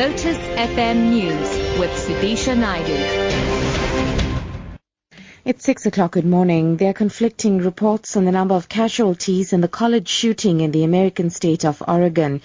Lotus FM News with Sudisha Naidu. It's six o'clock. Good morning. There are conflicting reports on the number of casualties in the college shooting in the American state of Oregon.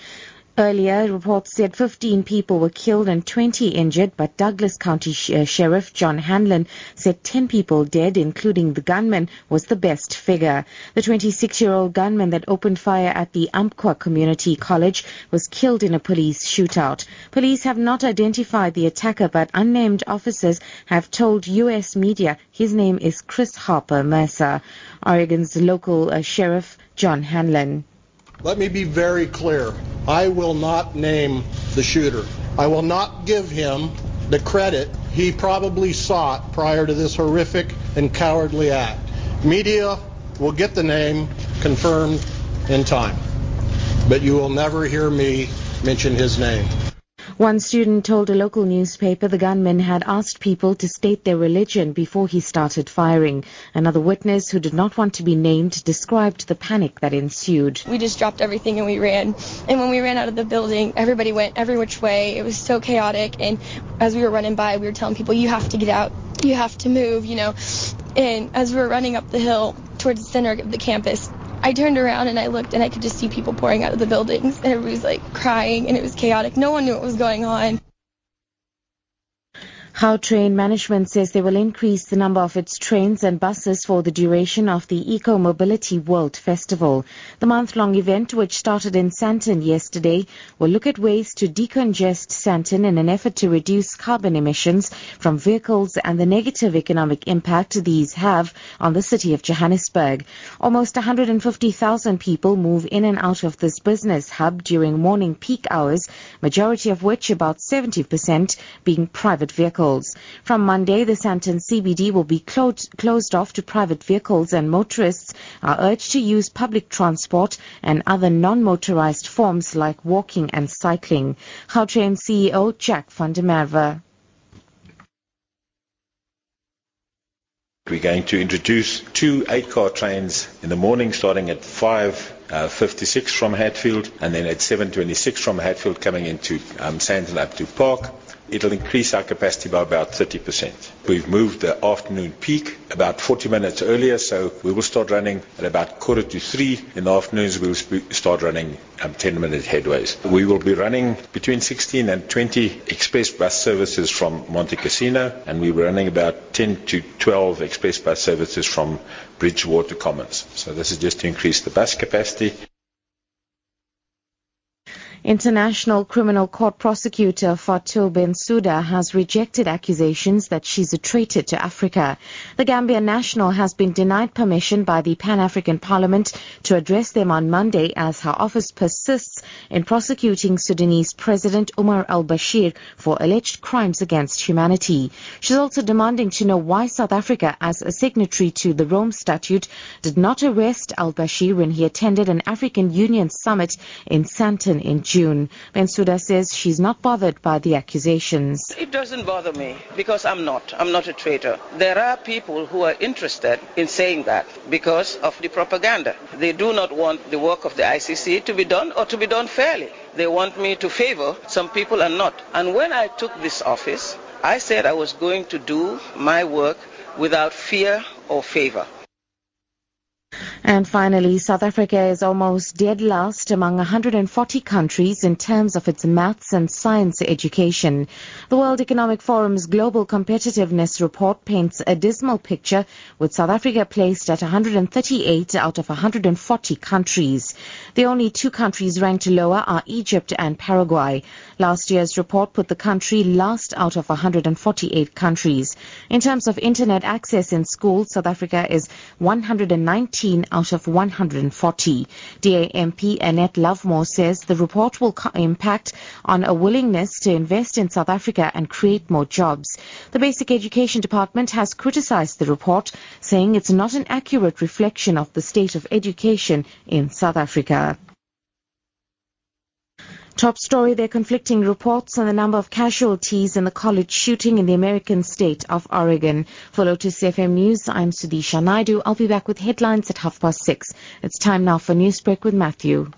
Earlier, reports said 15 people were killed and 20 injured, but Douglas County uh, Sheriff John Hanlon said 10 people dead, including the gunman, was the best figure. The 26-year-old gunman that opened fire at the Umpqua Community College was killed in a police shootout. Police have not identified the attacker, but unnamed officers have told U.S. media his name is Chris Harper Mercer. Oregon's local uh, sheriff, John Hanlon. Let me be very clear. I will not name the shooter. I will not give him the credit he probably sought prior to this horrific and cowardly act. Media will get the name confirmed in time, but you will never hear me mention his name. One student told a local newspaper the gunman had asked people to state their religion before he started firing. Another witness who did not want to be named described the panic that ensued. We just dropped everything and we ran. And when we ran out of the building, everybody went every which way. It was so chaotic. And as we were running by, we were telling people, you have to get out. You have to move, you know. And as we were running up the hill towards the center of the campus, I turned around and I looked and I could just see people pouring out of the buildings and everybody was like crying and it was chaotic. No one knew what was going on. Gautrain Management says they will increase the number of its trains and buses for the duration of the EcoMobility World Festival. The month-long event, which started in Sandton yesterday, will look at ways to decongest Sandton in an effort to reduce carbon emissions from vehicles and the negative economic impact these have on the city of Johannesburg. Almost 150,000 people move in and out of this business hub during morning peak hours, majority of which, about 70%, being private vehicles vehicles. From Monday, the Sandton CBD will be closed, closed off to private vehicles and motorists are urged to use public transport and other non-motorized forms like walking and cycling. Gautrain CEO Jack van der Merwe. We're going to introduce two eight-car trains in the morning starting at 5 uh, 56 from Hatfield and then at 726 from Hatfield coming into um, Sandton up to Park. It'll increase our capacity by about 30%. We've moved the afternoon peak about 40 minutes earlier, so we will start running at about quarter to three in the afternoons. We'll sp- start running um, 10 minute headways. We will be running between 16 and 20 express bus services from Monte Cassino, and we're running about 10 to 12 express bus services from Bridgewater Commons. So this is just to increase the bus capacity questi International Criminal Court prosecutor Fatou Bensouda has rejected accusations that she's a traitor to Africa. The Gambian national has been denied permission by the Pan-African Parliament to address them on Monday as her office persists in prosecuting Sudanese President Umar al-Bashir for alleged crimes against humanity. She's also demanding to know why South Africa, as a signatory to the Rome Statute, did not arrest al-Bashir when he attended an African Union summit in Sandton in June. June. Bensouda says she's not bothered by the accusations. It doesn't bother me because I'm not. I'm not a traitor. There are people who are interested in saying that because of the propaganda. They do not want the work of the ICC to be done or to be done fairly. They want me to favor some people and not. And when I took this office, I said I was going to do my work without fear or favor. And finally, South Africa is almost dead last among 140 countries in terms of its maths and science education. The World Economic Forum's Global Competitiveness Report paints a dismal picture with South Africa placed at 138 out of 140 countries. The only two countries ranked lower are Egypt and Paraguay. Last year's report put the country last out of 148 countries. In terms of internet access in schools, South Africa is 119 out of 140. DA MP Annette Lovemore says the report will impact on a willingness to invest in South Africa and create more jobs. The Basic Education Department has criticized the report, saying it's not an accurate reflection of the state of education in South Africa. Top story, there are conflicting reports on the number of casualties in the college shooting in the American state of Oregon. For Lotus FM News, I'm Sudisha Naidu. I'll be back with headlines at half past six. It's time now for Newsbreak with Matthew.